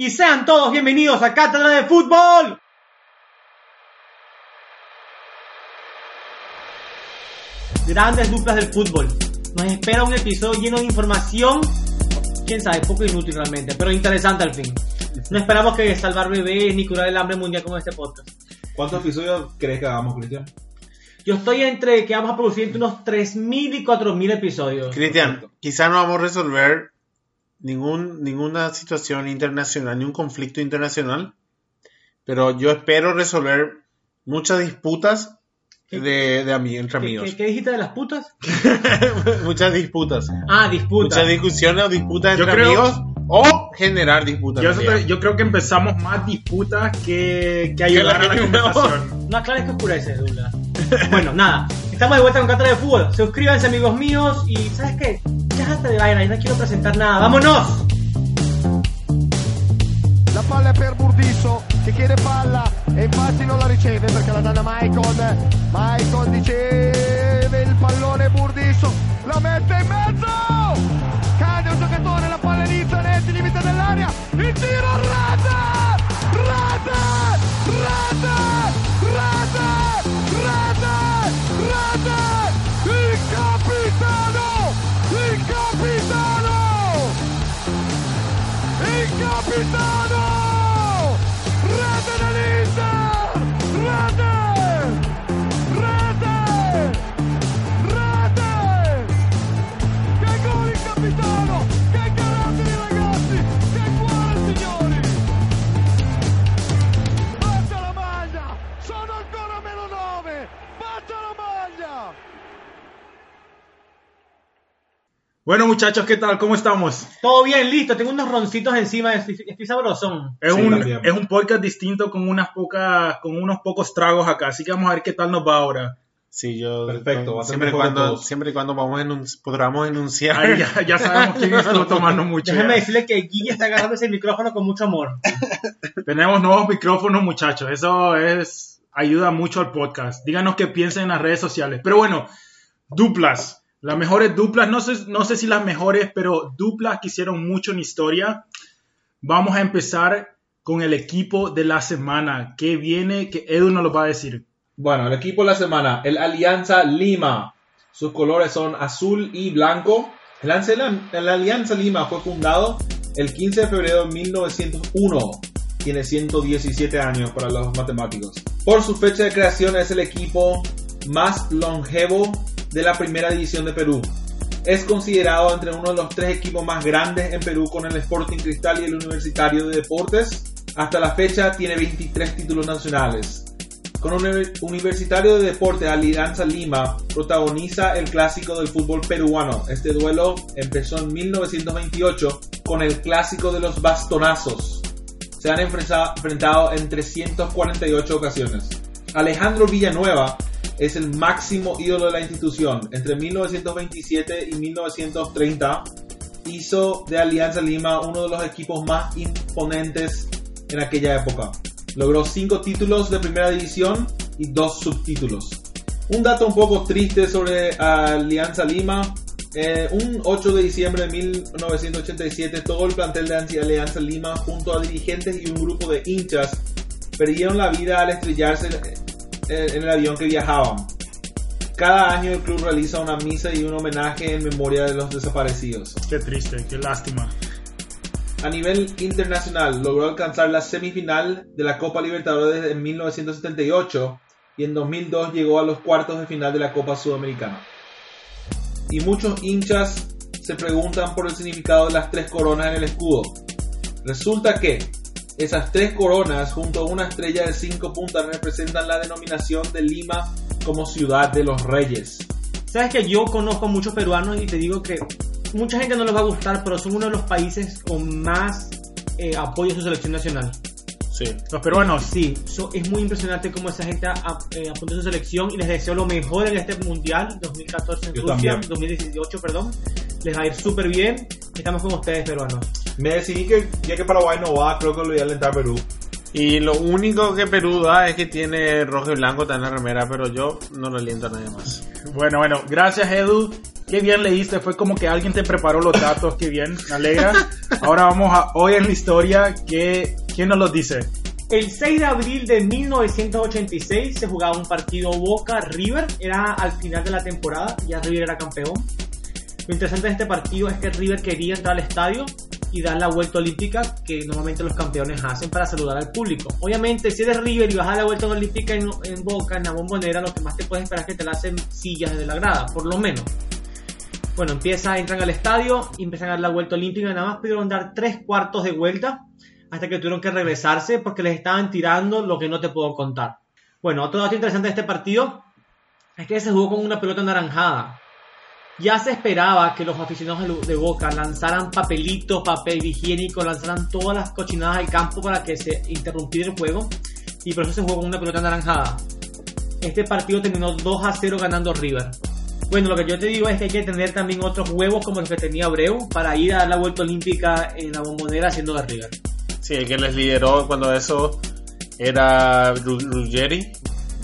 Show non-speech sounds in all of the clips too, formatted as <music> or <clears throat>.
y sean todos bienvenidos a Cátedra de Fútbol. Grandes duplas del fútbol. Nos espera un episodio lleno de información, quién sabe, poco inútil realmente, pero interesante al fin. No esperamos que salvar bebés ni curar el hambre mundial como este podcast. ¿Cuántos episodios crees que hagamos, Cristian? Yo estoy entre que vamos a producir entre unos 3.000 y 4.000 episodios. Cristian, quizá no vamos a resolver ningún, ninguna situación internacional, ni un conflicto internacional, pero yo espero resolver muchas disputas de, de ami- entre ¿Qué, amigos. qué- qué dijiste de las putas? <laughs> muchas disputas. Ah, disputas. Muchas discusiones o disputas entre creo- amigos o generar disputas. Yo, realidad. yo creo que empezamos más disputas que, que ayudar Que la a la que- conversación. <laughs> No aclares que oscurece, Dula. <laughs> bueno, nada. Estamos de vuelta con Cátedra de Fútbol. Suscríbanse, amigos míos. Y, ¿sabes qué? Déjate de vaina. Yo no quiero presentar nada. ¡Vámonos! La palla è per Burdisso che chiede palla e infatti non la riceve perché la danno Maicon. Maicon riceve il pallone Burdisso, la mette in mezzo! Cade un giocatore, la palla inizia netti, limite dell'area, il tiro! Rete! Bueno, muchachos, ¿qué tal? ¿Cómo estamos? Todo bien, listo. Tengo unos roncitos encima. Estoy, estoy sabrosón. Es, Sí, un, es un podcast distinto con unas pocas, con unos pocos tragos acá, así que vamos a ver qué tal nos va ahora. Sí, yo. Perfecto, va a ser siempre, cuando, siempre y cuando vamos enun- podamos enunciar. Ya, ya sabemos quién estuvo <laughs> tomando mucho. Déjenme ya. decirle que Guille está agarrando ese micrófono con mucho amor. <laughs> Tenemos nuevos micrófonos, muchachos. Eso es ayuda mucho al podcast. Díganos qué piensan en las redes sociales. Pero bueno, duplas. Las mejores duplas, no sé, no sé si las mejores, pero duplas que hicieron mucho en historia. Vamos a empezar con el equipo de la semana. que viene? Que Edu nos lo va a decir. Bueno, el equipo de la semana, el Alianza Lima. Sus colores son azul y blanco. El, el Alianza Lima fue fundado el 15 de febrero de 1901. Tiene 117 años para los matemáticos. Por su fecha de creación es el equipo más longevo de la primera división de Perú. Es considerado entre uno de los tres equipos más grandes en Perú con el Sporting Cristal y el Universitario de Deportes. Hasta la fecha tiene 23 títulos nacionales. Con un uni- Universitario de Deportes, Alianza Lima protagoniza el clásico del fútbol peruano. Este duelo empezó en 1928 con el clásico de los bastonazos. Se han enfrenta- enfrentado en 348 ocasiones. Alejandro Villanueva es el máximo ídolo de la institución. Entre 1927 y 1930 hizo de Alianza Lima uno de los equipos más imponentes en aquella época. Logró cinco títulos de primera división y dos subtítulos. Un dato un poco triste sobre Alianza Lima. eh, un 8 de diciembre de 1987 todo el plantel de Alianza Lima junto a dirigentes y un grupo de hinchas perdieron la vida al estrellarse en el avión que viajaban. Cada año el club realiza una misa y un homenaje en memoria de los desaparecidos. Qué triste, qué lástima. A nivel internacional logró alcanzar la semifinal de la Copa Libertadores en 1978 y en 2002 llegó a los cuartos de final de la Copa Sudamericana. Y muchos hinchas se preguntan por el significado de las tres coronas en el escudo. Resulta que esas tres coronas junto a una estrella de cinco puntas representan la denominación de Lima como ciudad de los reyes. Sabes que yo conozco muchos peruanos y te digo que mucha gente no les va a gustar, pero son uno de los países con más eh, apoyo a su selección nacional. Sí. Los peruanos. Sí, so- es muy impresionante cómo esa gente eh, apunta a su selección y les deseo lo mejor en este mundial 2014 en Yo Rusia, también. 2018, perdón. Les va a ir súper bien. Estamos con ustedes, peruanos. Me decidí que ya que Paraguay no va, creo que lo voy a alentar a Perú. Y lo único que Perú da es que tiene rojo y blanco está en la remera, pero yo no lo aliento a nadie más. Bueno, bueno, gracias Edu. Qué bien leíste, fue como que alguien te preparó los datos, qué bien, me alegra. Ahora vamos a hoy en la historia, que, ¿quién nos los dice? El 6 de abril de 1986 se jugaba un partido Boca-River, era al final de la temporada, ya River era campeón. Lo interesante de este partido es que River quería entrar al estadio y dar la vuelta olímpica que normalmente los campeones hacen para saludar al público. Obviamente, si eres River y vas a dar la vuelta olímpica en, Boca, en la bombonera, lo que más te puedes esperar es que te la hacen sillas desde la grada, por lo menos. Bueno, empieza, entran al estadio empiezan a dar la vuelta olímpica. Nada más pudieron dar tres cuartos de vuelta hasta que tuvieron que regresarse porque les estaban tirando lo que no te puedo contar. Bueno, otro dato interesante de este partido es que se jugó con una pelota anaranjada. Ya se esperaba que los aficionados de Boca lanzaran papelitos, papel higiénico, lanzaran todas las cochinadas al campo para que se interrumpiera el juego. Y por eso se jugó con una pelota anaranjada. Este partido terminó 2 a 0 ganando River. Bueno, lo que yo te digo es que hay que tener también otros huevos como los que tenía Abreu para ir a dar la vuelta olímpica en la bombonera haciendo de River. Sí, el que les lideró cuando eso era Ru- Ruggeri.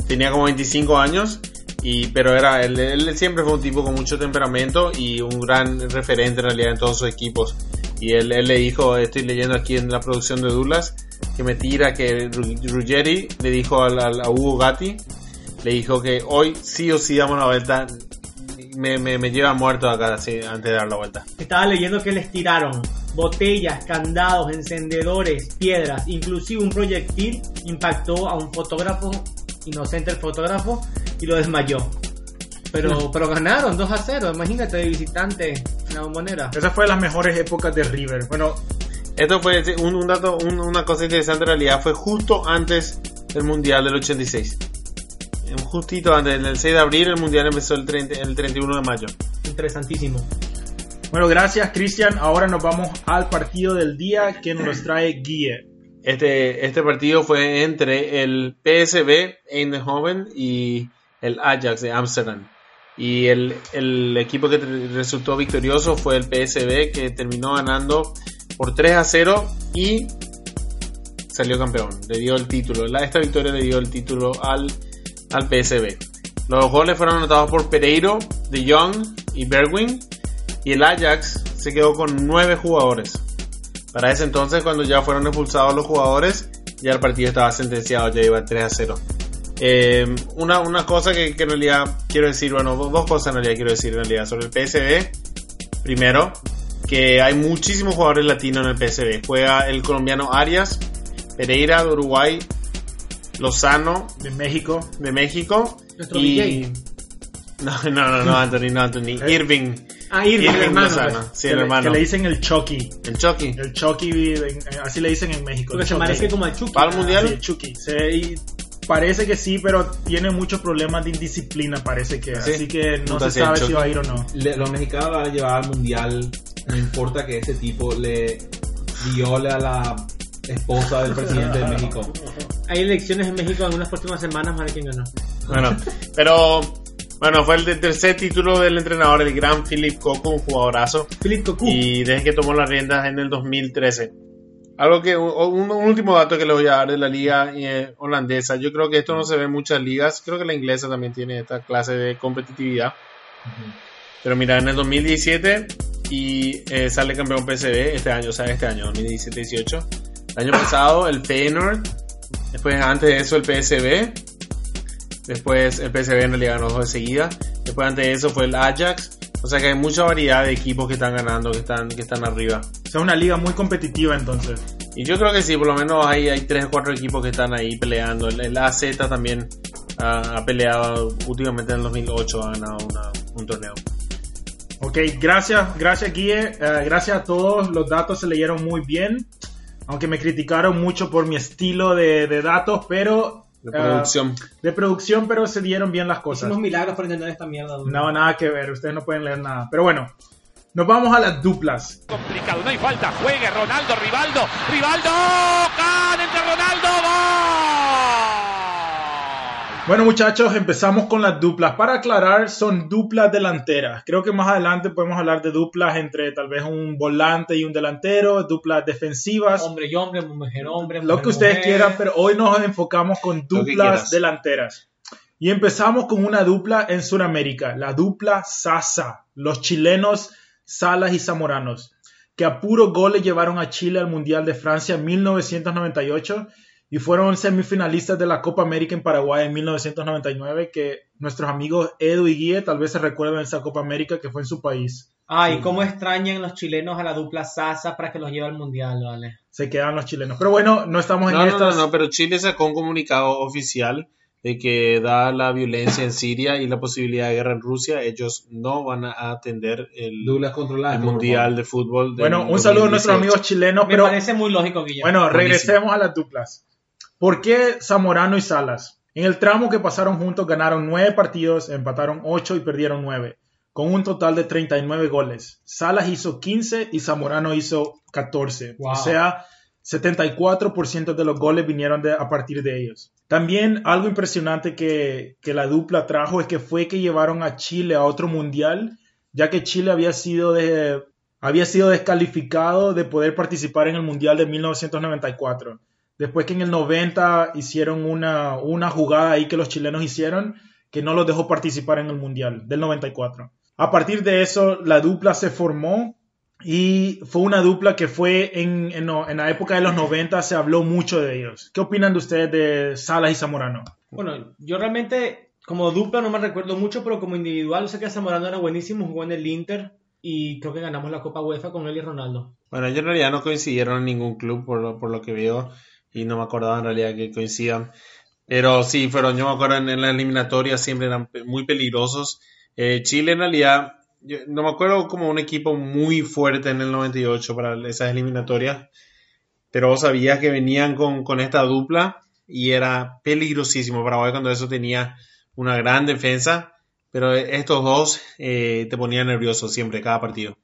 Tenía como 25 años, y, pero era él, él siempre fue un tipo con mucho temperamento y un gran referente en realidad en todos sus equipos. Y él, él le dijo, estoy leyendo aquí en la producción de Douglas, que me tira que Ru- Ruggeri le dijo al, al- a Hugo Gatti, le dijo que hoy sí o sí damos la vuelta, me, me, me lleva muerto acá así, antes de dar la vuelta. Estaba leyendo que les tiraron botellas, candados, encendedores, piedras, inclusive un proyectil impactó a un fotógrafo, inocente el fotógrafo, y lo desmayó. Pero, <laughs> pero ganaron 2 a 0, imagínate de visitante en la bombonera. Esa fue de las mejores épocas de River. Bueno, Esto fue un, un dato, un- una cosa interesante en realidad, fue justo antes del Mundial del 86. Eh, Justito antes, el 6 de abril, el Mundial empezó el, 30 el 31 de mayo. Interesantísimo. bueno, gracias Cristian. Ahora nos vamos al partido del día que nos trae Guille. Este, este partido fue entre el PSV Eindhoven y el Ajax de Amsterdam. Y el, el equipo que re- resultó victorioso fue el PSV que terminó ganando por 3 a 0 y salió campeón. Le dio el título. La- esta victoria le dio el título al, al PSV. Los goles fueron anotados por Pereiro, De Jong y Bergwijn. Y el Ajax se quedó con 9 jugadores. Para ese entonces, cuando ya fueron expulsados los jugadores, ya el partido estaba sentenciado, ya iba 3 a 0. Eh, una, una cosa que, que en realidad quiero decir, bueno, dos dos cosas en realidad quiero decir en realidad sobre el PSV. Primero, que hay muchísimos jugadores latinos en el PSV. Juega el colombiano Arias, Pereira de Uruguay, Lozano De México. de México Nuestro y... <laughs> No, no, no, no, Anthony, no, Anthony. <laughs> Irving. Ah, Irving, Irving el hermano. Lozano. pues. Sí, que, el le, hermano. que le dicen el Chucky. El Chucky. El Chucky, en- así le dicen en México. Porque el se parece como al Chucky. ¿Va al mundial? Sí, el Chucky. Se- y parece que sí, pero tiene muchos problemas de indisciplina, parece que. Sí. Así que no se sabe hecho. si va a ir o no. Le- los mexicanos la van a llevar al mundial. No importa que ese tipo le viole a la esposa del presidente de México. Hay elecciones en México en unas próximas semanas, a ver quién ganó. Bueno, pero bueno, fue el de- tercer título del entrenador, el gran Philip Coco, un jugadorazo. Philip Cocu. Y desde que tomó las riendas en el 2013. Algo que, un, un último dato que le voy a dar de la liga eh, holandesa. Yo creo que esto no se ve en muchas ligas. Creo que la inglesa también tiene esta clase de competitividad. Pero mira, en el 2017 y eh, sale campeón PSV este año, o sea, este año, 2017-18. El año pasado el Feyenoord, después antes de eso el PSV, después el PSV en realidad ganó dos de seguida, después antes de eso fue el Ajax, o sea que hay mucha variedad de equipos que están ganando, que están, que están arriba. O sea, una liga muy competitiva entonces. Y yo creo que sí, por lo menos hay, hay tres o cuatro equipos que están ahí peleando. El, el AZ también ha, ha peleado últimamente en el 2008, ha ganado una- un torneo. Ok, gracias, gracias Guille, Eh, gracias a todos, los datos se leyeron muy bien, aunque me criticaron mucho por mi estilo de, de datos, pero... De eh, producción. de producción, pero se dieron bien las cosas. Hicimos milagros para entender esta mierda. No, nada que ver, ustedes no pueden leer nada. Pero bueno, nos vamos a las duplas. complicado, no hay falta, juegue Ronaldo, Rivaldo, Rivaldo, ¡Can entre Ronaldo. Bueno muchachos, empezamos con las duplas. Para aclarar, son duplas delanteras. Creo que más adelante podemos hablar de duplas entre tal vez un volante y un delantero, duplas defensivas, Hombre y hombre, mujer hombre. lo que ustedes mujer. quieran, pero hoy nos enfocamos con duplas delanteras. Y empezamos con una dupla en Sudamérica, la dupla Sasa, los chilenos Salas y Zamoranos, que a puro goles llevaron a Chile al Mundial de Francia en 1998 y fueron semifinalistas de la Copa América en Paraguay en 1999, que nuestros amigos Edu y Guille tal vez se recuerdan de esa Copa América que fue en su país. Ay, cómo extrañan los chilenos a la dupla Sasa para que los lleve al mundial, vale. Se quedan los chilenos. Pero bueno, no estamos en No, no, estas... no, no, pero Chile sacó un comunicado oficial de que da la violencia en Siria y la posibilidad de guerra en Rusia, ellos no van a atender el, Mundial de Fútbol. Bueno, un saludo a nuestros 2018. amigos chilenos, Me pero parece muy lógico, Guillermo. bueno, Buenísimo. regresemos a las duplas. ¿Por qué Zamorano y Salas? En el tramo que pasaron juntos ganaron nueve partidos, empataron ocho y perdieron nueve, con un total de 39 goles. Salas hizo 15 y Zamorano hizo 14. Wow. O sea, 74% de los goles vinieron de- a partir de ellos. También algo impresionante que, que la dupla trajo es que fue que llevaron a Chile a otro mundial, ya que Chile había sido, de, había sido descalificado de poder participar en el mundial de 1994. Después que en el 90 hicieron una, una jugada ahí que los chilenos hicieron que no los dejó participar en el mundial del 94. A partir de eso, la dupla se formó y fue una dupla que fue en, en, en la época de los 90, se habló mucho de ellos. ¿Qué opinan de ustedes de Salas y Zamorano? Bueno, yo realmente, como dupla no me recuerdo mucho, pero como individual, sé que Zamorano era buenísimo, jugó en el Inter y creo que ganamos la Copa UEFA con él y Ronaldo. Bueno, ellos en realidad no coincidieron en ningún club por lo, por lo que veo y no me acordaba en realidad que coincidan. Pero sí, fueron, yo me acuerdo en, en la eliminatoria siempre eran muy peligrosos. Eh, Chile en realidad, yo no me acuerdo como un equipo muy fuerte en el 98 para esas eliminatorias, pero sabías que venían con, con esta dupla y era peligrosísimo. Paraguay cuando eso tenía una gran defensa, pero estos dos eh, te ponían nervioso siempre, cada partido.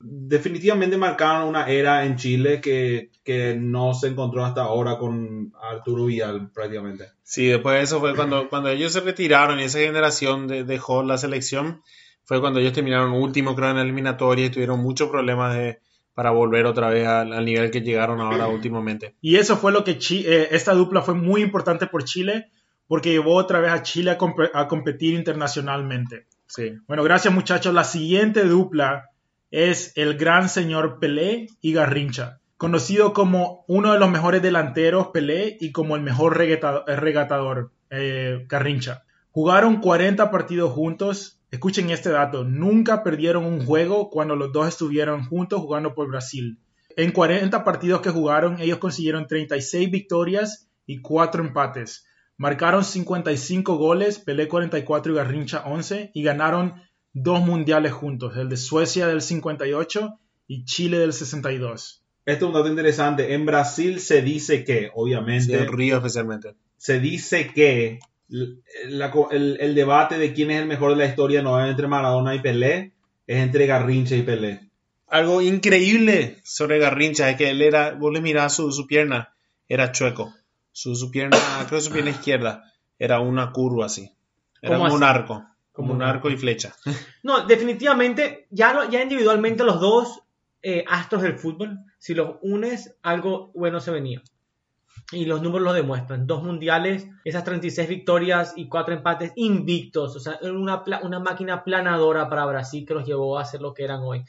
Definitivamente marcaron una era en Chile que, que no se encontró hasta ahora con Arturo Vidal prácticamente. Sí, después de eso fue cuando, <laughs> cuando ellos se retiraron y esa generación de- dejó la selección, fue cuando ellos terminaron último, creo, en la eliminatoria y tuvieron muchos problemas de, para volver otra vez al, al nivel que llegaron ahora <clears throat> últimamente. Y eso fue lo que Chi- eh, esta dupla fue muy importante por Chile porque llevó otra vez a Chile a, compe- a competir internacionalmente. Sí. Bueno, gracias muchachos. La siguiente dupla es el gran señor Pelé y Garrincha, conocido como uno de los mejores delanteros Pelé y como el mejor eh, regatador eh, Garrincha. Jugaron 40 partidos juntos. Escuchen este dato, nunca perdieron un juego cuando los dos estuvieron juntos jugando por Brasil. En 40 partidos que jugaron, ellos consiguieron 36 victorias y 4 empates. Marcaron 55 goles, Pelé 44 y Garrincha 11 y ganaron dos mundiales juntos, el de Suecia del 58 y Chile del 62. Esto es un dato interesante. En Brasil se dice que, Sí, obviamente, en Río especialmente. se dice que la- el, el debate de quién es el mejor de la historia no es entre Maradona y Pelé, es entre Garrincha y Pelé. Algo increíble sobre Garrincha es que él era, vos le mirás su, su pierna, era chueco. Su, su pierna, creo que su pierna izquierda, era una curva así. Era ¿Cómo como un así? arco, como ¿Cómo un arco y flecha. <laughs> No, definitivamente, ya, lo- ya individualmente los dos eh, astros del fútbol, si los unes, algo bueno se venía. Y los números lo demuestran. Dos mundiales, esas 36 victorias y cuatro empates invictos. O sea, una, una máquina planadora para Brasil que los llevó a ser lo que eran hoy.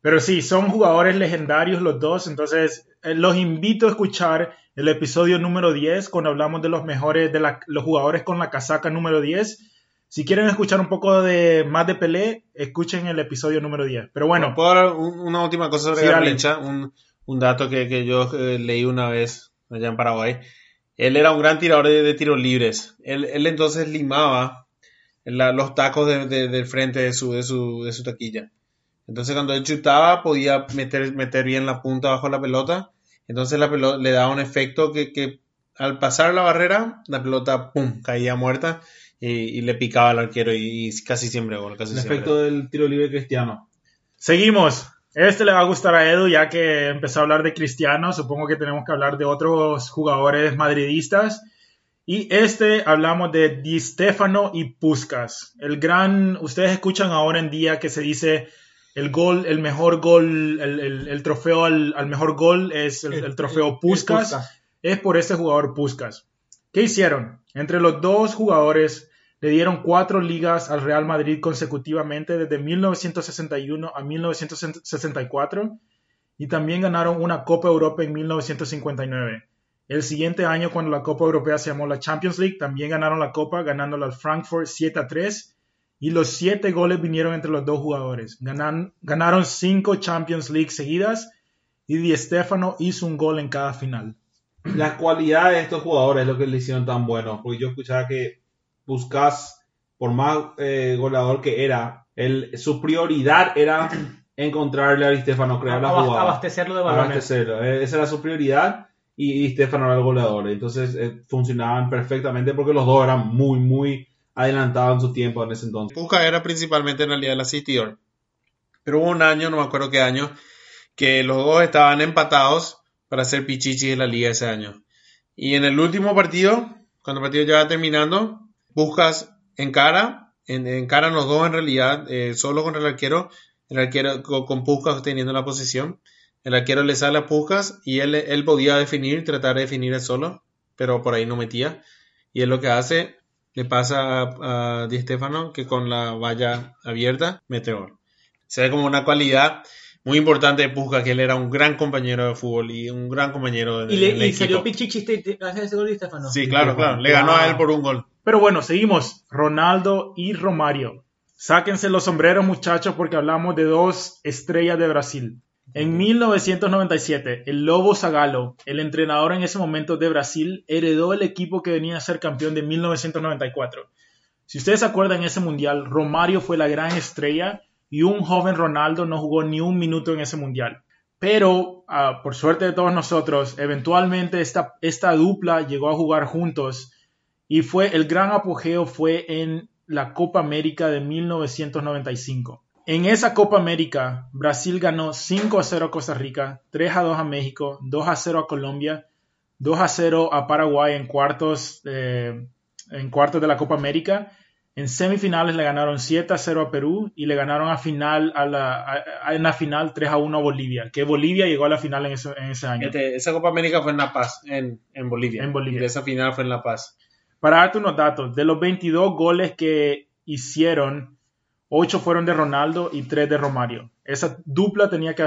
Pero sí, son jugadores legendarios los dos, entonces eh, los invito a escuchar el episodio número 10 cuando hablamos de los mejores, de la- los jugadores con la casaca número 10. Si quieren escuchar un poco de más de Pelé, escuchen el episodio número 10. Pero bueno, ¿Puedo hablar un- una última cosa sobre Sí. Garrincha? Un, un dato que, que yo eh, leí una vez allá en Paraguay. Él era un gran tirador de, de tiros libres. Él, él entonces limaba la- los tacos de- de- del frente de su, de, su, de su taquilla. Entonces cuando él chutaba podía meter, meter bien la punta bajo la pelota. Entonces la pelota le daba un efecto que, que al pasar la barrera, la pelota ¡pum! caía muerta y, y le picaba al arquero y, y casi siempre gol. Casi El siempre. efecto del tiro libre cristiano. seguimos. Este le va a gustar a Edu ya que empezó a hablar de Cristiano. Supongo que tenemos que hablar de otros jugadores madridistas. Y este hablamos de Di Stefano y Puskas. El gran, ustedes escuchan ahora en día que se dice el gol, el mejor gol, el, el- el trofeo al, al mejor gol es el, el trofeo Puskas. Puskas. Es por ese jugador Puskas. ¿Qué hicieron? Entre los dos jugadores Le dieron cuatro ligas al Real Madrid consecutivamente desde 1961 a 1964 y también ganaron una Copa Europa en 1959. El siguiente año, cuando la Copa Europea se llamó la Champions League, también ganaron la Copa ganándola al Frankfurt 7 a 3 y los siete goles vinieron entre los dos jugadores. Ganaron cinco Champions League seguidas y Di Stefano hizo un gol en cada final. Las cualidades de estos jugadores es lo que le hicieron tan buenos. Porque yo escuchaba que Buscas, por más eh, goleador que era, él, su prioridad era encontrarle a Di Stefano, crear la Abast- jugada. abastecerlo de balones. Abastecerlo. Eh, Esa era su prioridad y Di Stefano era el goleador. Entonces eh, funcionaban perfectamente porque los dos eran muy, muy adelantados en su tiempo en ese entonces. Puka era principalmente en realidad la asistidor. Pero hubo un año, no me acuerdo qué año, que los dos estaban empatados para ser pichichi en la liga ese año. Y en el último partido, cuando el partido ya va terminando, buscas en cara, en, encaran los dos en realidad, eh, solo contra el arquero, el arquero con, con Puskás teniendo la posición. El arquero le sale a Puskás y él, él podía definir, tratar de definir él solo, pero por ahí no metía. Y él lo que hace, le pasa a, a Di Stefano que con la valla abierta mete gol. Se ve como una cualidad muy importante de Puskás, que él era un gran compañero de fútbol y un gran compañero de, Y, le, y salió. Pichichi este- gracias a ese gol de Stefano. Sí, claro, claro. Le ganó a él por un gol. Pero bueno, seguimos. Ronaldo y Romario. Sáquense los sombreros, muchachos, porque hablamos de dos estrellas de Brasil. En 1997, el Lobo Zagallo, el entrenador en ese momento de Brasil, heredó el equipo que venía a ser campeón de 1994. Si ustedes se acuerdan, en ese mundial, Romario fue la gran estrella y un joven Ronaldo no jugó ni un minuto en ese mundial. Pero, ah, por suerte de todos nosotros, eventualmente esta, esta dupla llegó a jugar juntos y fue el gran apogeo fue en la Copa América de 1995. En esa Copa América, Brasil ganó 5 a 0 a Costa Rica, 3 a 2 a México, 2 a 0 a Colombia, 2 a 0 a Paraguay en cuartos, eh, en cuartos de la Copa América. En semifinales le ganaron 7 a 0 a Perú y le ganaron a final a la, a- a- en la final 3 a 1 a Bolivia, que Bolivia llegó a la final en ese, en ese año. Este, esa Copa América fue en La Paz, en, en Bolivia. En Bolivia. Y esa final fue en La Paz. Para darte unos datos, de los 22 goles que hicieron, 8 fueron de Ronaldo y 3 de Romario. Esa dupla tenía que,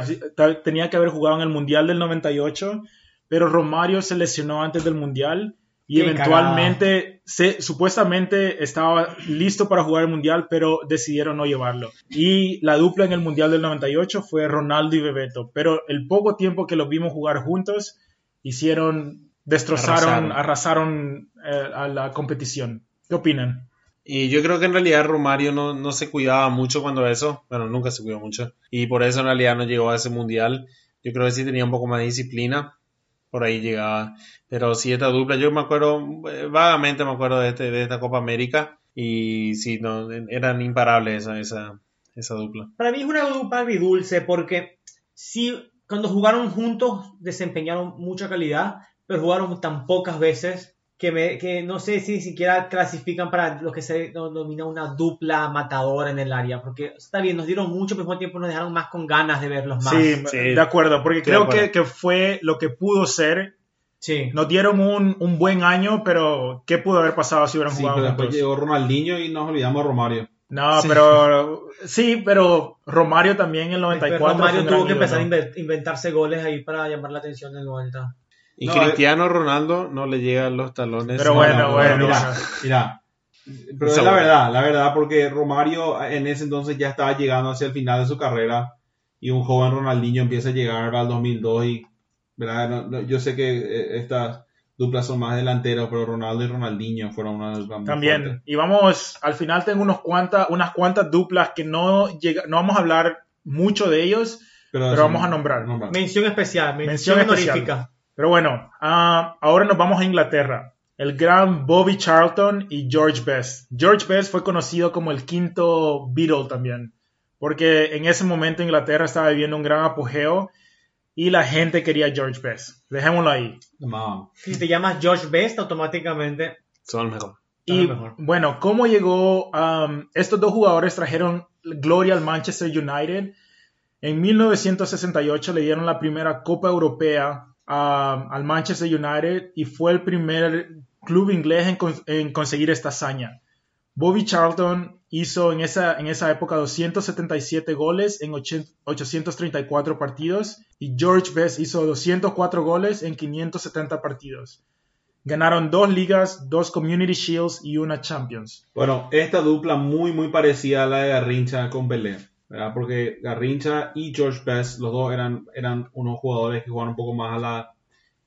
tenía que haber jugado en el Mundial del 98, pero Romario se lesionó antes del Mundial y Qué eventualmente, se, supuestamente estaba listo para jugar el Mundial, pero decidieron no llevarlo. Y la dupla en el Mundial del 98 fue Ronaldo y Bebeto, pero el poco tiempo que los vimos jugar juntos, hicieron, destrozaron, Arrasaron. arrasaron eh, a la competición. ¿Qué opinan? Y yo creo que en realidad Romario no, no se cuidaba mucho cuando eso, bueno, nunca se cuidó mucho. Y por eso en realidad no llegó a ese mundial. Yo creo que sí tenía un poco más de disciplina, por ahí llegaba. Pero sí, esta dupla, yo me acuerdo, eh, vagamente me acuerdo de, este, de esta Copa América. Y sí, no, eran imparables esa, esa, esa dupla. Para mí es una dupla agridulce porque sí, cuando jugaron juntos desempeñaron mucha calidad, pero jugaron tan pocas veces que, me, que no sé si siquiera clasifican para lo que se denomina una dupla matadora en el área, porque está bien, nos dieron mucho, pero al mismo tiempo nos dejaron más con ganas de verlos más. Sí, Sí. de acuerdo, porque creo acuerdo. que, que fue lo que pudo ser. Sí. Nos dieron un, un buen año, pero ¿qué pudo haber pasado si hubieran Sí, jugado pero después juntos? llegó Ronaldinho y nos olvidamos de Romario. No, Sí. pero sí, pero Romario también en el 94 Después Romario tuvo que empezar a inventarse goles ahí para llamar la atención en el 90. Y No, Cristiano Ronaldo no le llegan los talones. Pero No, bueno, no, no, bueno, no. mira, bueno. mira. Pero es la verdad, la verdad, porque Romario en ese entonces ya estaba llegando hacia el final de su carrera y un joven Ronaldinho empieza a llegar al 2002 y, ¿verdad? No- no, yo sé que eh, estas duplas son más delanteros, pero Ronaldo y Ronaldinho fueron una dupla muy También. fuerte. Y vamos, al final tengo unos cuantas, unas cuantas duplas que no, llega, no vamos a hablar mucho de ellos, pero eso- vamos a nombrar. Mención especial, mención, Mención especial. Pero bueno, ah, ahora nos vamos a Inglaterra. El gran Bobby Charlton y George Best. George Best fue conocido como el quinto Beatle también, porque en ese momento Inglaterra estaba viviendo un gran apogeo y la gente quería a George Best. Dejémoslo ahí. Si te llamas George Best, automáticamente Son mejor. Y mejor. bueno, ¿cómo llegó? um, estos dos jugadores trajeron gloria al Manchester United. En 1968 le dieron la primera Copa Europea um, al Manchester United y fue el primer club inglés en, con- en conseguir esta hazaña. Bobby Charlton hizo en esa, en esa época 277 goles en 8- 834 partidos y George Best hizo 204 goles en 570 partidos. Ganaron dos ligas, dos Community Shields y una Champions. Bueno, esta dupla muy, muy parecida a la de Garrincha con Pelé, ¿verdad? Porque Garrincha y George Best, los dos eran, eran unos jugadores que jugaban un poco más a la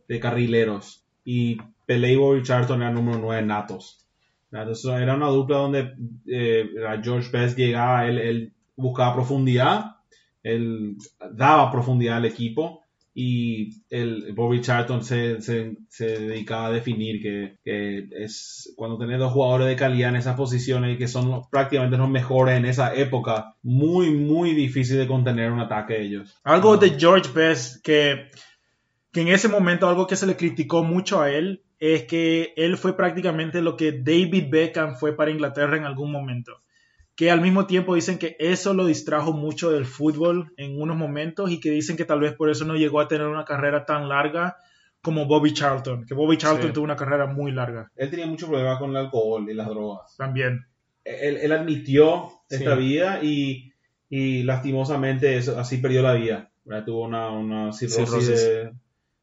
de carrileros. Y Pelé y Charlton eran número 9 natos. Entonces era una dupla donde eh, George Best llegaba, él, él buscaba profundidad, él daba profundidad al equipo y el Bobby Charlton se, se, se dedicaba a definir que, que es cuando tenés dos jugadores de calidad en esas posiciones y que son los- prácticamente los mejores en esa época, muy, muy difícil de contener un ataque de ellos. Algo de George Best que, que en ese momento algo que se le criticó mucho a él es que él fue prácticamente lo que David Beckham fue para Inglaterra en algún momento. Que al mismo tiempo dicen que eso lo distrajo mucho del fútbol en unos momentos y que dicen que tal vez por eso no llegó a tener una carrera tan larga como Bobby Charlton. Que Bobby Charlton Sí. tuvo una carrera muy larga Él tenía mucho problema con el alcohol y las drogas. también. Él, él admitió esta Sí. vida y, y lastimosamente eso, así perdió la vida. ¿verdad? Tuvo una, una cirrosis, Cirrosis. De,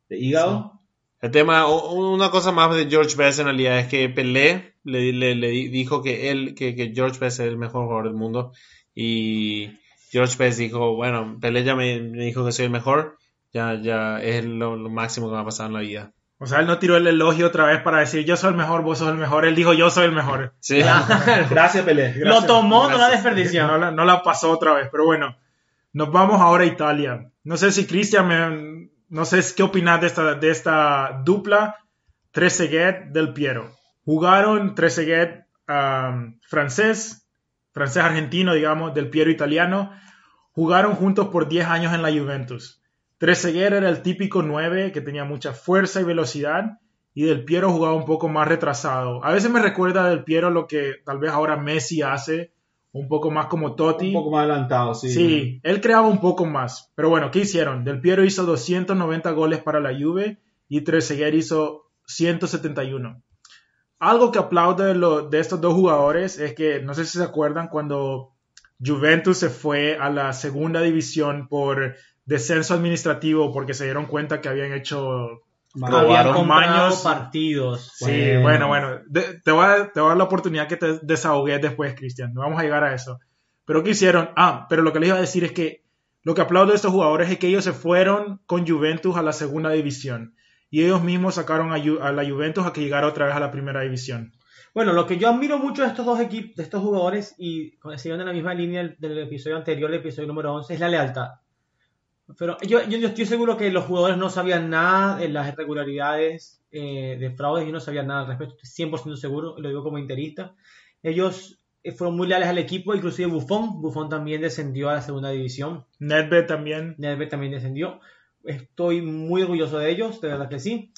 de hígado. El tema, una cosa más de George Best en realidad es que Pelé le, le- le di- dijo que él, que, que George Best es el mejor jugador del mundo y George Best dijo, bueno, Pelé ya me, me dijo que soy el mejor, ya, ya es lo, lo máximo que me ha pasado en la vida. O sea, él no tiró el elogio otra vez para decir yo soy el mejor, vos sos el mejor. Él dijo yo soy el mejor. Sí. <laughs> Gracias, Pelé. Lo tomó, no la desperdició. No la, no la pasó otra vez, pero bueno. Nos vamos ahora a Italia. No sé si Cristian, no sé qué opinas de esta, de esta dupla Trezeguet del Piero. Jugaron Trezeguet um, francés, francés argentino, digamos, del Piero italiano. Jugaron juntos por 10 años en la Juventus. Trezeguet era el típico 9 que tenía mucha fuerza y velocidad y Del Piero jugaba un poco más retrasado. A veces me recuerda Del Piero lo que tal vez ahora Messi hace, un poco más como Totti. Un poco más adelantado, sí. Sí, él creaba un poco más. Pero bueno, ¿qué hicieron? Del Piero hizo 290 goles para la Juve y Trezeguet hizo 171. Algo que aplaudo de, lo- de estos dos jugadores es que, no sé si se acuerdan, cuando Juventus se fue a la segunda división por descenso administrativo porque se dieron cuenta que habían hecho... Robaron maños. partidos. Sí, bueno, bueno. De- te, voy a, te voy a dar la oportunidad que te desahogues después, Cristian. No vamos a llegar a eso. Pero ¿qué hicieron? Ah, pero lo que les iba a decir es que lo que aplaudo de estos jugadores es que ellos se fueron con Juventus a la segunda división. Y ellos mismos sacaron a, Ju- a la Juventus a que llegara otra vez a la primera división. Bueno, lo que yo admiro mucho de estos dos equipos, de estos jugadores, y siguiendo en la misma línea del, del episodio anterior, el episodio número 11, es la lealtad. Pero yo, yo, yo estoy seguro que los jugadores no sabían nada de las irregularidades, eh, de fraudes, y no sabían nada al respecto, estoy 100% seguro, lo digo como interista. Ellos eh, fueron muy leales al equipo, inclusive Buffon, Buffon también descendió a la segunda división, Nedved también. Nedved también descendió. Estoy muy orgulloso de ellos, de verdad que sí.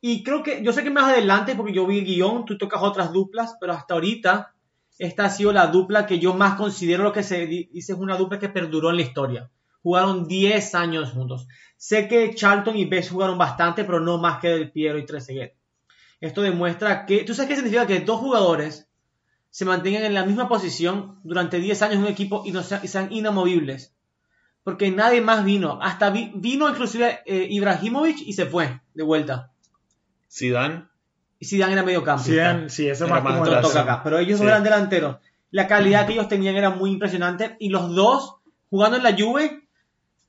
Y creo que, yo sé que más adelante, porque yo vi el guion, tú tocas otras duplas, pero hasta ahorita, esta ha sido la dupla que yo más considero lo que se di- dice es una dupla que perduró en la historia. Jugaron 10 años juntos. Sé que Charlton y Bess jugaron bastante, pero no más que Del Piero y Trezeguet. Esto demuestra que, ¿tú sabes qué significa? Que dos jugadores se mantengan en la misma posición durante 10 años en un equipo y, no y sean inamovibles. Porque nadie más vino. Hasta vi- vino inclusive eh, Ibrahimovic y se fue de vuelta. Zidane. Y Zidane era medio campo. Sí, eran- sí, eso Era más más como atrás. toca acá. Pero ellos Sí. no eran delanteros. La calidad que ellos tenían era muy impresionante. Y los dos, jugando en la Juve,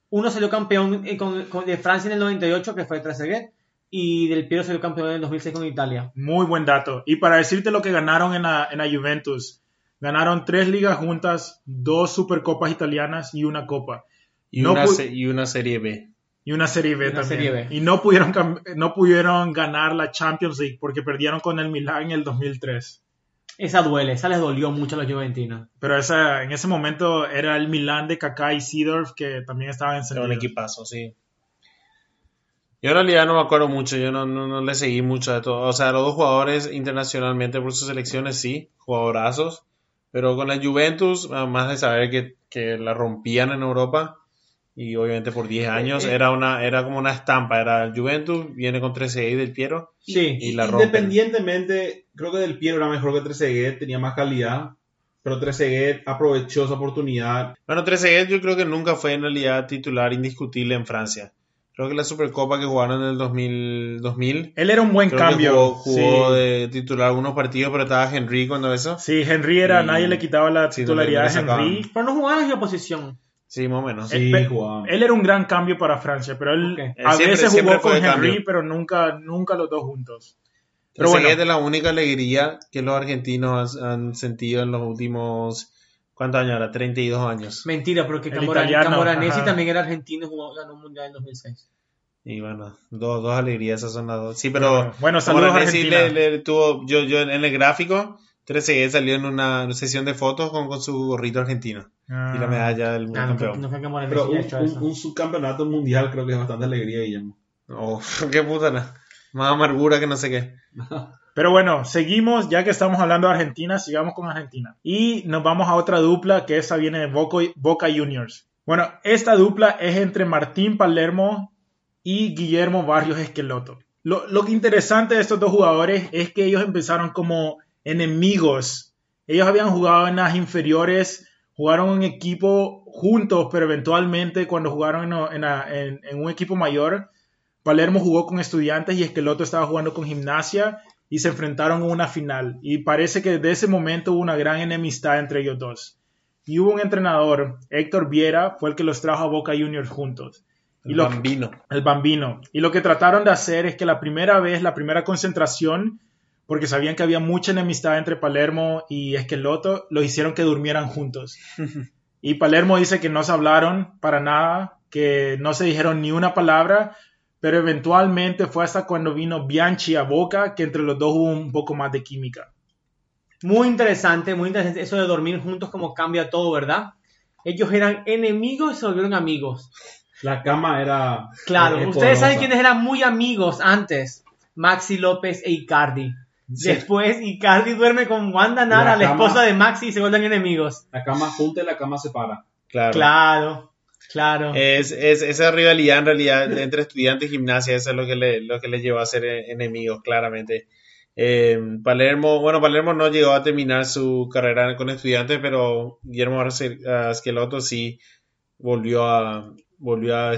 uno salió campeón eh, con- con- de Francia en el 98, que fue Trezeguet. Y Del Piero salió campeón en el 2006 con Italia. Muy buen dato. Y para decirte lo que ganaron en la, en la Juventus, ganaron tres ligas juntas, dos supercopas italianas y una copa. Y, No una, y una serie B. Y una serie B Y una también. Serie B. Y no pudieron, no pudieron ganar la Champions League porque perdieron con el Milan en el 2003. Esa duele, esa les dolió mucho a los juventinos. Pero esa, en ese momento era el Milan de Kaká y Seedorf que también estaban Era encendidos. un equipazo, sí. Yo en realidad no me acuerdo mucho, yo no, no, no le seguí mucho de todo. O sea, los dos jugadores internacionalmente por sus selecciones, sí, jugadorazos. Pero con la Juventus, más de saber que, que la rompían en Europa, Y obviamente por 10 años Eh, eh. era una era como una estampa. Era el Juventus, viene con 13 del Piero. Sí. Y la rompen. Independientemente, creo que Del Piero era mejor que Trezeguet, tenía más calidad, pero Trezeguet aprovechó esa oportunidad. Bueno, Trezeguet yo creo que nunca fue en realidad titular indiscutible en Francia. Creo que la Supercopa que jugaron en el 2000, 2000 Él era un buen creo que cambio. jugó, jugó sí. de titular algunos partidos, pero estaba Henry cuando eso. Sí, Henry era, Y- nadie le quitaba la Sí, titularidad no a no sacaban. Henry. Pero no jugaba en la posición. Sí, más o menos. Sí, jugaba. Él era un gran cambio para Francia, pero él Ok. a Él siempre- veces jugó con Henry, cambio. pero nunca, nunca los dos juntos. Pero bueno, es de la única alegría que los argentinos han, sentido en los últimos, ¿cuántos años ahora? 32 años. Mentira, porque Camoran- Camoranesi ajá. también era argentino y ganó un mundial en 2006. Y bueno, dos, dos alegrías, esas son las dos. Sí, pero Bueno, saludos a Moranesi Argentina. le, le tuvo, yo, yo en el gráfico, 13 salió en una sesión de fotos con, con su gorrito argentino Ah. y la medalla del Ah, no, fue- campeón. no fue Camoranesi Pero que un, un- eso. un subcampeonato mundial creo que es bastante alegría, Guillermo. Oh, qué puta, no. más amargura que no sé qué. <laughs> Pero bueno, seguimos, ya que estamos hablando de Argentina, sigamos con Argentina. Y nos vamos a otra dupla, que esa viene de Boca, Boca Juniors. Bueno, esta dupla es entre Martín Palermo y Guillermo Barrios Esqueloto. Lo, lo que interesante de estos dos jugadores es que ellos empezaron como enemigos. Ellos habían jugado en las inferiores, jugaron en equipo juntos, pero eventualmente cuando jugaron en, un equipo mayor, Palermo jugó con estudiantes y Esqueloto estaba jugando con gimnasia y se enfrentaron en una final. Y parece que desde ese momento hubo una gran enemistad entre ellos dos. Y hubo un entrenador, Héctor Viera, fue el que los trajo a Boca Juniors juntos. Y El lo- bambino. el bambino. Y lo que trataron de hacer es que la primera vez, la primera concentración, porque sabían que había mucha enemistad entre Palermo y Esqueloto, lo hicieron que durmieran juntos. <laughs> y Palermo dice que no se hablaron para nada, que no se dijeron ni una palabra, pero eventualmente fue hasta cuando vino Bianchi a Boca que entre los dos hubo un poco más de química. Muy interesante, muy interesante eso de dormir juntos como cambia todo, ¿verdad? Ellos eran enemigos y se volvieron amigos. La cama era. Claro, es ustedes saben quiénes eran muy amigos antes. Maxi López e Icardi. Después Icardi duerme con Wanda Nara, La la, cama- esposa de Maxi, y se vuelven enemigos. La cama junta y la cama separa. Claro. Claro, claro. Es, es- esa rivalidad en realidad entre estudiantes y gimnasia, eso es lo que le, lo que le llevó a ser eh, enemigos, claramente. Eh, Palermo, bueno, Palermo no llegó a terminar su carrera con estudiantes, pero Guillermo Esqueloto sí volvió a, volvió a,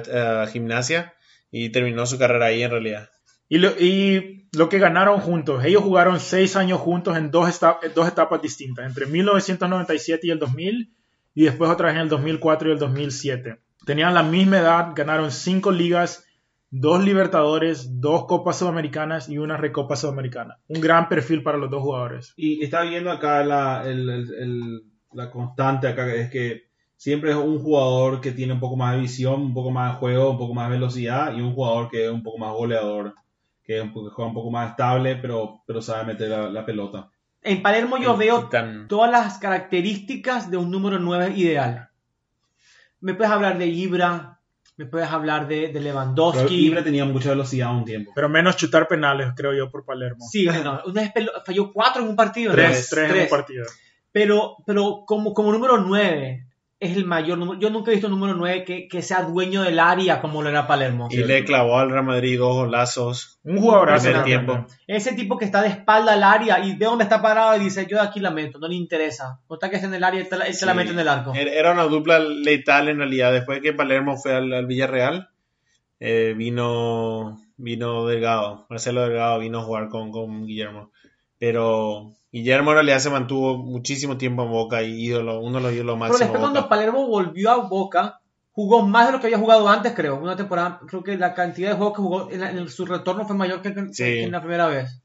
a gimnasia y terminó su carrera ahí en realidad. Y lo, y lo que ganaron juntos, ellos jugaron seis años juntos en dos, dos etapas distintas, entre 1997 y el 2000, y después otra vez en el 2004 y el 2007. Tenían la misma edad, ganaron cinco ligas, dos Libertadores, dos Copas Sudamericanas y una Recopa Sudamericana. Un gran perfil para los dos jugadores. Y está viendo acá la, el- el- el- la constante acá, es que siempre es un jugador que tiene un poco más de visión, un poco más de juego, un poco más de velocidad y un jugador que es un poco más goleador, que, un juega un poco más estable, pero, pero sabe meter la, la pelota. En Palermo yo veo Titán. todas las características de un número 9 ideal. Me puedes hablar de Ibra, me puedes hablar de, de Pero Lewandowski. Ibra tenía mucha velocidad un tiempo. Pero menos chutar penales, creo yo, por Palermo. Sí, no, una vez falló cuatro en un partido. ¿no? tres, tres, en Tres. un partido. Pero, pero como, como número 9 es el mayor número. Yo nunca he visto un número 9 que, que sea dueño del área como lo era Palermo. Y le clavó al Real Madrid dos golazos. Un jugadorazo. Primer tiempo. Ese tipo que está de espalda al área y ve dónde está parado y dice, yo de aquí la meto, no le interesa. No está que esté en el área, él te la, mete en el arco. Era era una dupla letal en realidad. Después que Palermo fue al, al Villarreal, eh, vino, vino Delgado. Marcelo Delgado vino a jugar con, con Guillermo. Pero Guillermo realidad se mantuvo muchísimo tiempo en Boca y ídolo, uno de los ídolos Pero después de cuando. Palermo volvió a Boca, jugó más de lo que había jugado antes, creo. Una temporada, creo que la cantidad de juegos que jugó en, la- en su retorno fue mayor que, que- Sí. que en la primera vez.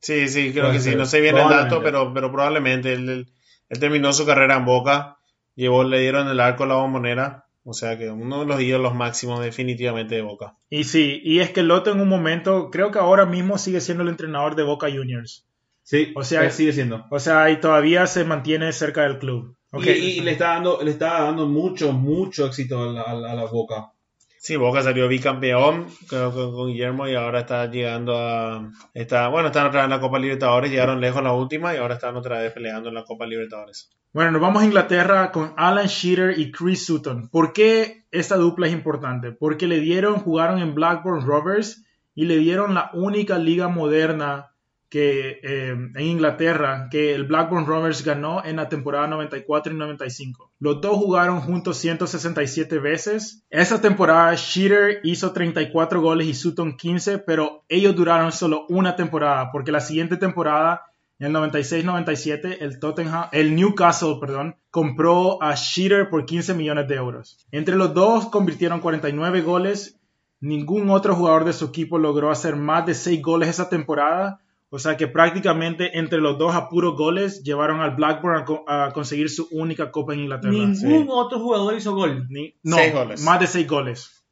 Sí, sí, creo Puede que sí. No sé bien el dato, pero, pero probablemente él, él- él terminó su carrera en Boca. Llevó, le dieron el arco a la bombonera. O sea que uno de los ídolos máximos definitivamente de Boca. Y sí, y es que Loto en un momento, creo que ahora mismo sigue siendo el entrenador de Boca Juniors. Sí, O sea, sigue siendo. O sea, y todavía se mantiene cerca del club. Y, y le está dando, le está dando mucho, mucho éxito a la, a boca. Sí, Boca salió bicampeón con, con- con Guillermo y ahora está llegando a... Está, bueno, están otra vez en la Copa Libertadores, llegaron lejos en la última y ahora están otra vez peleando en la Copa Libertadores. Bueno, nos vamos a Inglaterra con Alan Shearer y Chris Sutton. ¿Por qué esta dupla es importante? Porque le dieron, jugaron en Blackburn Rovers y le dieron la única liga moderna que eh, en Inglaterra que el Blackburn Rovers ganó en la temporada 94 y 95. Los dos jugaron juntos 167 veces. Esa temporada Shearer hizo 34 goles y Sutton 15, pero ellos duraron solo una temporada porque la siguiente temporada en el 96-97, el Tottenham, el Newcastle, perdón, compró a Shearer por 15 millones de euros. Entre los dos convirtieron 49 goles. Ningún otro jugador de su equipo logró hacer más de 6 goles esa temporada. O sea que prácticamente entre los dos a puros goles llevaron al Blackburn a, co- a conseguir su única copa en Inglaterra. Ningún otro jugador hizo gol. Ni- no, Seis goles. más de 6 goles.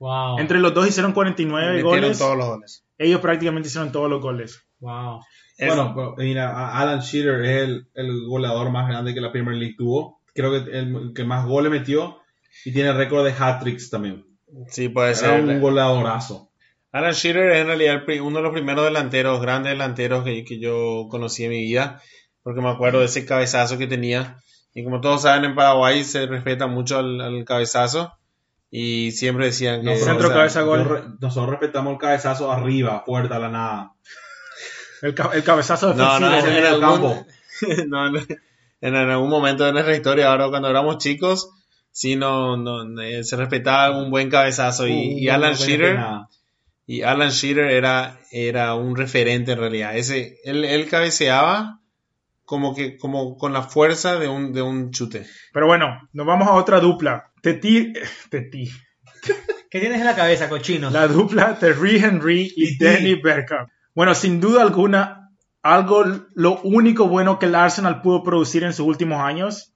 Wow. Entre los dos hicieron 49 Metieron goles. todos los goles. Ellos prácticamente hicieron todos los goles. Wow. Bueno, mira, Alan Shearer es el, el goleador más grande que la Premier League tuvo. Creo que el, el que más goles metió y tiene récord de hat-tricks también. sí, puede Era ser. un goleadorazo. Alan Shearer es en realidad uno de los primeros delanteros, grandes delanteros que, que yo conocí en mi vida, porque me acuerdo de ese cabezazo que tenía. Y como todos saben, en Paraguay se respeta mucho al, al cabezazo y siempre decían que... Nosotros, Centro, cabeza, gol. yo re- nosotros respetamos el cabezazo arriba, puerta, a la nada. El, el cabezazo No, defensivo. no, en en, el campo. <laughs> no, no, en algún momento de nuestra historia, ahora cuando éramos chicos, sí no, no eh, se respetaba un buen cabezazo y, y Uh, Alan no Shearer. Y Alan Shearer era, era un referente en realidad. Ese, él, él cabeceaba como que, como con la fuerza de un, de un chute. Pero bueno, nos vamos a otra dupla. Teti, <laughs> Teti. ¿Qué tienes en la cabeza, cochino? La dupla Terry Henry y Danny Bergkamp. Bueno, sin duda alguna, algo, lo único bueno que el Arsenal pudo producir en sus últimos años.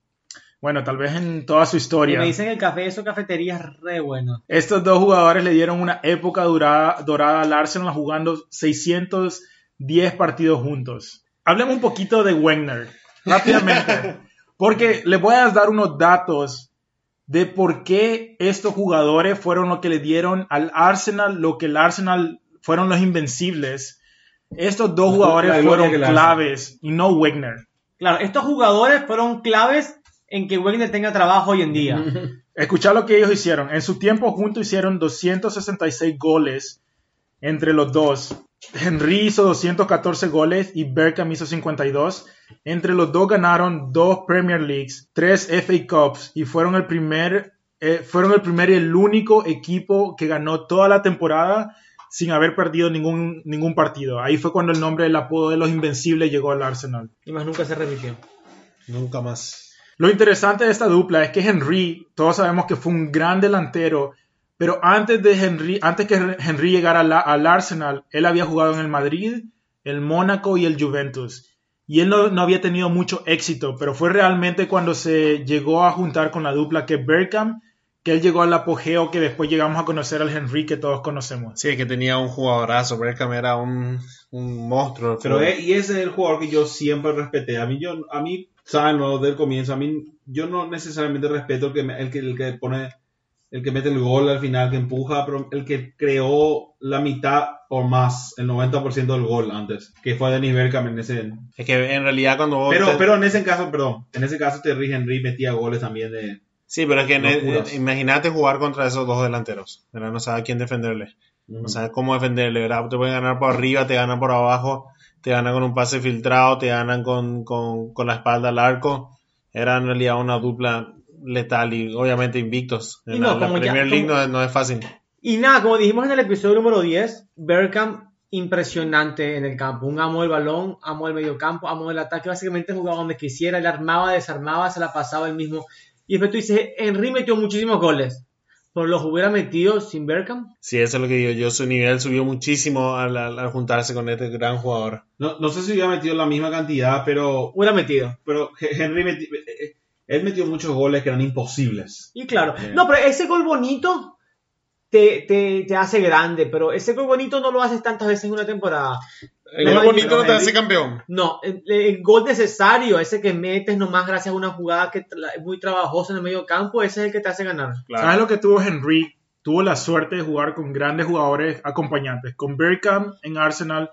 Bueno, tal vez en toda su Y historia. me dicen el café, eso cafetería es re bueno. Estos dos jugadores le dieron una época durada, dorada al Arsenal jugando 610 partidos juntos. Hablemos un poquito de Wenger, rápidamente, <laughs> porque les voy a dar unos datos de por qué estos jugadores fueron lo que le dieron al Arsenal, lo que el Arsenal fueron los invencibles. Estos dos jugadores fueron claves y no Wenger. Claro, estos jugadores fueron claves en que Wagner tenga trabajo hoy en día. <laughs> Escuchar lo que ellos hicieron. En su tiempo juntos hicieron 266 goles entre los dos. Henry hizo 214 goles y Berkham hizo 52. Entre los dos ganaron dos Premier Leagues, tres FA Cups y fueron el primer, eh, fueron el primer y el único equipo que ganó toda la temporada sin haber perdido ningún, ningún partido. Ahí fue cuando el nombre del apodo de los Invencibles llegó al Arsenal. Y más nunca se repitió. Nunca más. Lo interesante de esta dupla es que Henry, todos sabemos que fue un gran delantero, pero antes de Henry, antes que Henry llegara al, al Arsenal, él había jugado en el Madrid, el Mónaco y el Juventus. Y él no, no había tenido mucho éxito, pero fue realmente cuando se llegó a juntar con la dupla que Bergkamp, que él llegó al apogeo que después llegamos a conocer al Henry que todos conocemos. Sí, que tenía un jugadorazo. Berkham era un, un monstruo. Pero eh, y ese es el jugador que yo siempre respeté. A mí, yo, a mí, saben, ¿no? Desde el comienzo, a mí, yo no necesariamente respeto el que, el que, el que pone, el que mete el gol al final, que empuja, pero el que creó la mitad o más, el 90% del gol antes, que fue Denis Bergkamp en ese. Es que en realidad cuando vos Pero, te- pero en ese caso, perdón, en ese caso Terry Henry metía goles también de. Sí, pero es que eh, imagínate jugar contra esos dos delanteros. ¿verdad? No sabes a quién defenderle. No sabes cómo defenderle. ¿verdad? Te pueden ganar por arriba, te ganan por abajo, te ganan con un pase filtrado, te ganan con, con, con la espalda al arco. Era en realidad una dupla letal y obviamente invictos. Y En no, la, la como ya- Premier League como- no, es- no es fácil. Y nada, como dijimos en el episodio número 10, Bergkamp impresionante en el campo. Un amo del balón, amo del medio campo, amo del ataque. Básicamente jugaba donde quisiera, le armaba, desarmaba, se la pasaba él mismo. Y después tú dices, Henry metió muchísimos goles. Pero los hubiera metido sin Bergkamp. Sí, eso es lo que digo. Yo, su nivel subió muchísimo al, al- al juntarse con este gran jugador. No, no sé si hubiera metido la misma cantidad, pero, Hubiera metido. pero Henry meti- eh, él metió muchos goles que eran imposibles. Y claro, Bien. no, pero ese gol bonito te, te, te hace grande, pero ese gol bonito no lo haces tantas veces en una temporada. El No, gol bonito no te hace campeón. No, el, el gol necesario, ese que metes nomás gracias a una jugada que es muy trabajosa en el medio campo, ese es el que te hace ganar. Claro. ¿Sabes lo que tuvo Henry? tuvo la suerte de jugar con grandes jugadores acompañantes, con Bergkamp en Arsenal,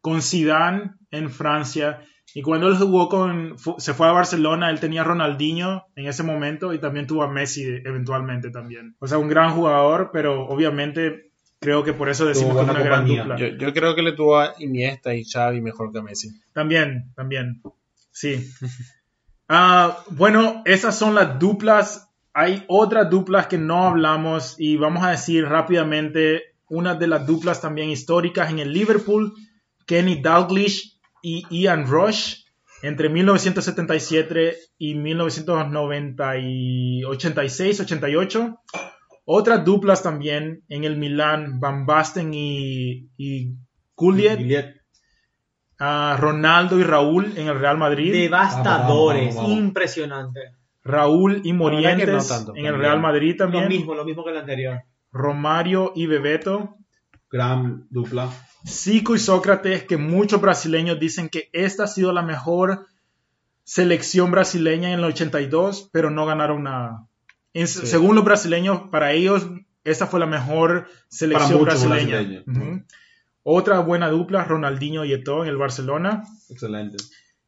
con Zidane en Francia, y cuando él jugó con, fu- se fue a Barcelona, él tenía a Ronaldinho en ese momento y también tuvo a Messi eventualmente también. O sea, un gran jugador, pero obviamente creo que por eso decimos que es una gran compañía. dupla. Yo, yo creo que le tuvo a Iniesta y Xavi mejor que a Messi. También, también. Sí. <laughs> Ah, bueno, esas son las duplas. Hay otras duplas que no hablamos y vamos a decir rápidamente una de las duplas también históricas en el Liverpool, Kenny Dalglish y Ian Rush entre 1977 y 1986-88. Otras duplas también en el Milan, Van Basten y, y Gullit. Juliet. a Ronaldo y Raúl en el Real Madrid, Devastadores, Vamos, vamos, vamos. impresionante. Raúl y Morientes no tanto, en el. Real Madrid Lo también, mismo, lo mismo que el anterior. Romario y Bebeto, Gran dupla. Zico y Sócrates, que muchos brasileños dicen que esta ha sido la mejor selección brasileña en el 82, pero no ganaron nada. Según los brasileños, para ellos esta fue la mejor selección brasileña. Otra buena dupla, Ronaldinho y Eto'o en el Barcelona. Excelente.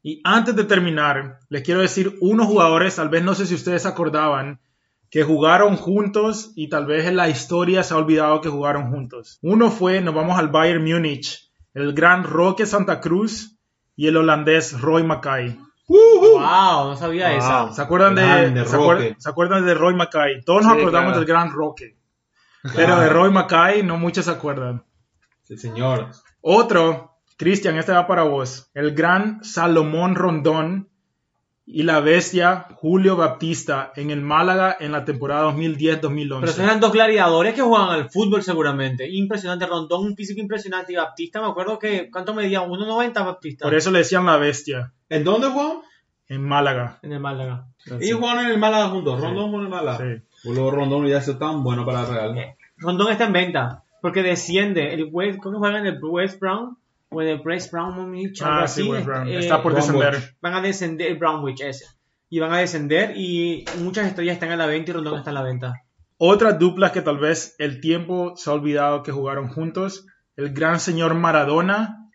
Y antes de terminar, les quiero decir unos jugadores, tal vez no sé si ustedes acordaban, que jugaron juntos y tal vez en la historia se ha olvidado que jugaron juntos. Uno fue, nos vamos al Bayern Múnich, el gran Roque Santa Cruz y el holandés Roy Mackay. Wow, no sabía Wow. esa. ¿Se acuerdan, de, ¿se, acuer- Roque. se acuerdan de Roy Mackay? Todos nos Sí, acordamos claro. del gran Roque. Pero de Roy Mackay no muchos se acuerdan. Sí, señor. Otro, Cristian, este va para vos. El gran Salomón Rondón y la bestia Julio Baptista en el Málaga en la temporada 2010-2011. Pero esos eran dos gladiadores que jugaban al fútbol seguramente. Impresionante. Rondón, un físico impresionante. Y Baptista, me acuerdo que. ¿Cuánto medía? 1,90 Baptista. Por eso le decían la bestia ¿En dónde jugaron? en Málaga. En el Málaga. Ellos jugaron en el Málaga juntos. Rondón jugó en el Málaga. Sí. Luego Rondón ya se tan bueno para el Real. Rondón está en venta. Porque desciende. El West, ¿Cómo juegan en el West Brown? O en el West Brown Munich, algo Ah, sí, Brom. Eh, Está por descender. Van a descender. Brownwich ese. Y van a descender. Y muchas estrellas están a la venta y Rondón está a la venta. Otras duplas que tal vez el tiempo se ha olvidado que jugaron juntos. El gran señor Maradona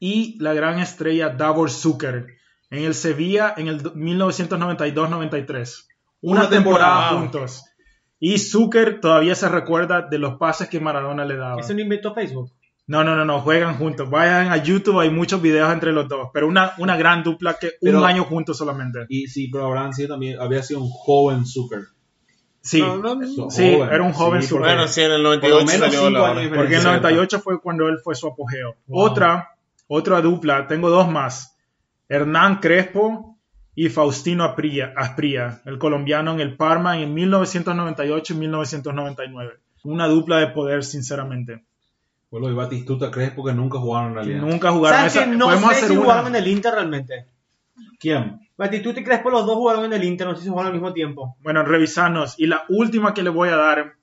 y la gran estrella Davor Zucker en el Sevilla en el 1992-93. Una, Una temporada, temporada. juntos. Y Zucker todavía se recuerda de los pases que Maradona le daba. ¿Eso no inventó Facebook? No, no, no, no, juegan juntos. Vayan a YouTube, hay muchos videos entre los dos. Pero una, una gran dupla que Pero- un año juntos solamente. Y sí, pero habrán sido también, había sido un joven Zucker. Sí, No, no, Eso, sí, joven. era un joven Sí, Zucker. Bueno, sí, en el Por lo 98 menos salió cinco la años hora. de Porque en el Cierto. 98 fue cuando él fue su apogeo. Otra, otra dupla, tengo dos más. Hernán Crespo y Faustino Aspría, el colombiano en el Parma en 1998 y 1999. Una dupla de poder, sinceramente. Bueno, y Batistuta Crespo que nunca jugaron en realidad. Nunca jugaron ¿Sabes esa. que no Podemos sé hacer si una. jugaron en el Inter realmente? ¿Quién? Batistuta y Crespo, los dos jugaron en el Inter, no sé si jugaron al mismo tiempo. Bueno, revisarnos. Y la última que le voy a dar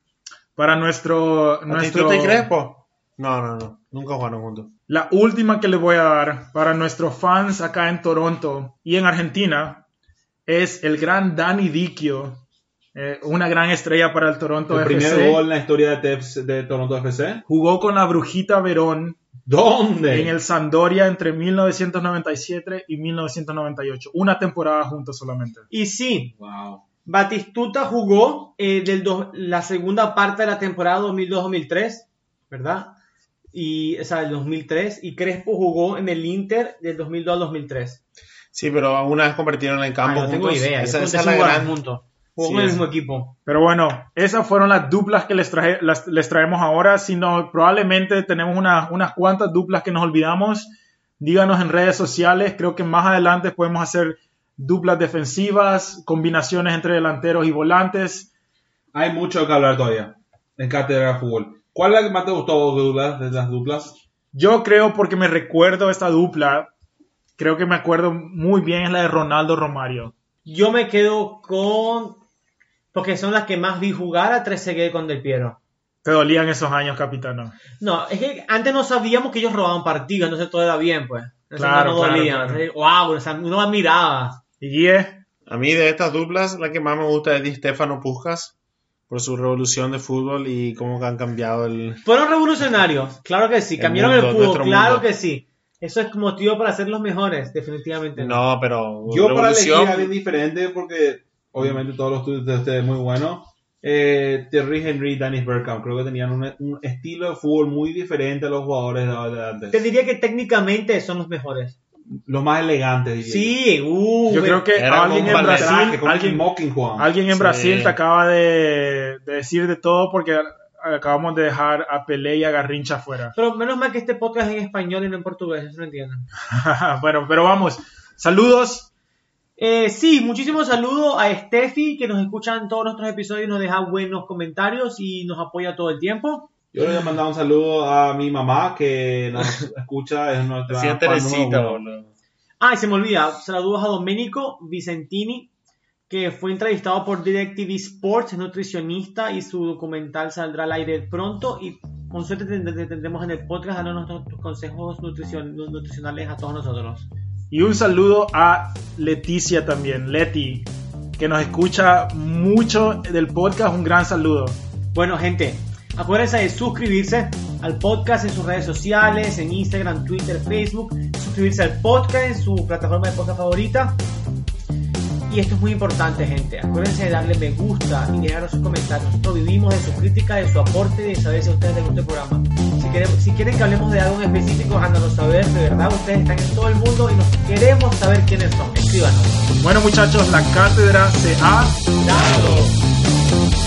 para nuestro. nuestro ¿Batistuta y Crespo? No, no, no. Nunca jugaron juntos. La última que le voy a dar para nuestros fans acá en Toronto y en Argentina es el gran Danny Dicchio, eh, una gran estrella para el Toronto El FC. primer gol en la historia de, de Toronto FC. Jugó con la Brujita Verón ¿Dónde? en el Sampdoria entre 1997 y 1998. Una temporada juntos solamente. Y sí, Wow. Batistuta jugó eh, del do- la segunda parte de la temporada 2002-2003, ¿verdad? Y, o sea, del 2003, y Crespo jugó en el Inter del 2002 al 2003. Sí, pero alguna vez convirtieron en Ah, campo no tengo juntos. idea, Esa, esa es la gran... juntos. Jugó Sí, en el es- mismo equipo. Pero bueno, esas fueron las duplas que les, traje, las- les traemos ahora. Si no, probablemente tenemos una- unas cuantas duplas que nos olvidamos. Díganos en redes sociales. Creo que más adelante podemos hacer duplas defensivas, combinaciones entre delanteros y volantes. Hay mucho que hablar todavía en Cátedra de Fútbol. ¿Cuál es la que más te gustó de las- de las duplas? Yo creo, porque me recuerdo esta dupla, creo que me acuerdo muy bien, es la de Ronaldo Romario. Yo me quedo con. Porque son las que más vi jugar a 13 con Del Piero. Te dolían esos años, capitano. No, es que antes no sabíamos que ellos robaban partidos, entonces todo era bien, pues. Entonces Claro, no claro, dolía. claro. Entonces, Wow, o sea, uno admiraba. Y Guille, A mí de estas duplas, la que más me gusta es Di Stefano Pujas, por su revolución de fútbol y cómo han cambiado el... Fueron revolucionarios, claro que sí. El Cambiaron mundo, el fútbol, claro mundo. que sí. Eso es motivo para ser los mejores, definitivamente. No, pero Yo para elegir a alguien diferente, porque obviamente todos los tuyos de ustedes muy buenos. Eh, Terry Henry y Dennis Bergkamp, creo que tenían un, un estilo de fútbol muy diferente a los jugadores de, de antes. Te diría que técnicamente son los mejores. Los más elegantes, diría. Sí, uh, Yo creo que alguien en Traje, Brasil, como alguien, alguien en Sí. Brasil te acaba de, de decir de todo porque acabamos de dejar a Pelé y a Garrincha fuera. Pero menos mal que este podcast es en español y no en portugués, eso lo entienden. <laughs> bueno, pero vamos. Saludos. Eh, sí, muchísimos saludos a Steffi, que nos escucha en todos nuestros episodios, nos deja buenos comentarios y nos apoya todo el tiempo. Yo le voy a mandar un saludo a mi mamá que nos <laughs> escucha, es nuestra fan Teresita, boludo. Ah, y se me olvida, saludos a Domenico Vicentini, que fue entrevistado por DirecTV Sports, es nutricionista y su documental saldrá al aire pronto y con suerte te, te- te tendremos en el podcast dando nuestros consejos nutricion- nutricionales a todos nosotros. Y un saludo a Leticia también, Leti, que nos escucha mucho del podcast. Un gran saludo. Bueno, gente, acuérdense de suscribirse al podcast en sus redes sociales, en Instagram, Twitter, Facebook, suscribirse al podcast en su plataforma de podcast favorita. Y esto es muy importante, gente. Acuérdense de darle me gusta y dejar sus comentarios. Nosotros vivimos de su crítica, de su aporte y de saber si a ustedes les gusta el programa. Si, quieren que hablemos de algo en específico, háganos saber. De verdad, ustedes están en todo el mundo y nos queremos saber quiénes son. Escríbanos. Bueno, muchachos, la cátedra se ha ¡Dado!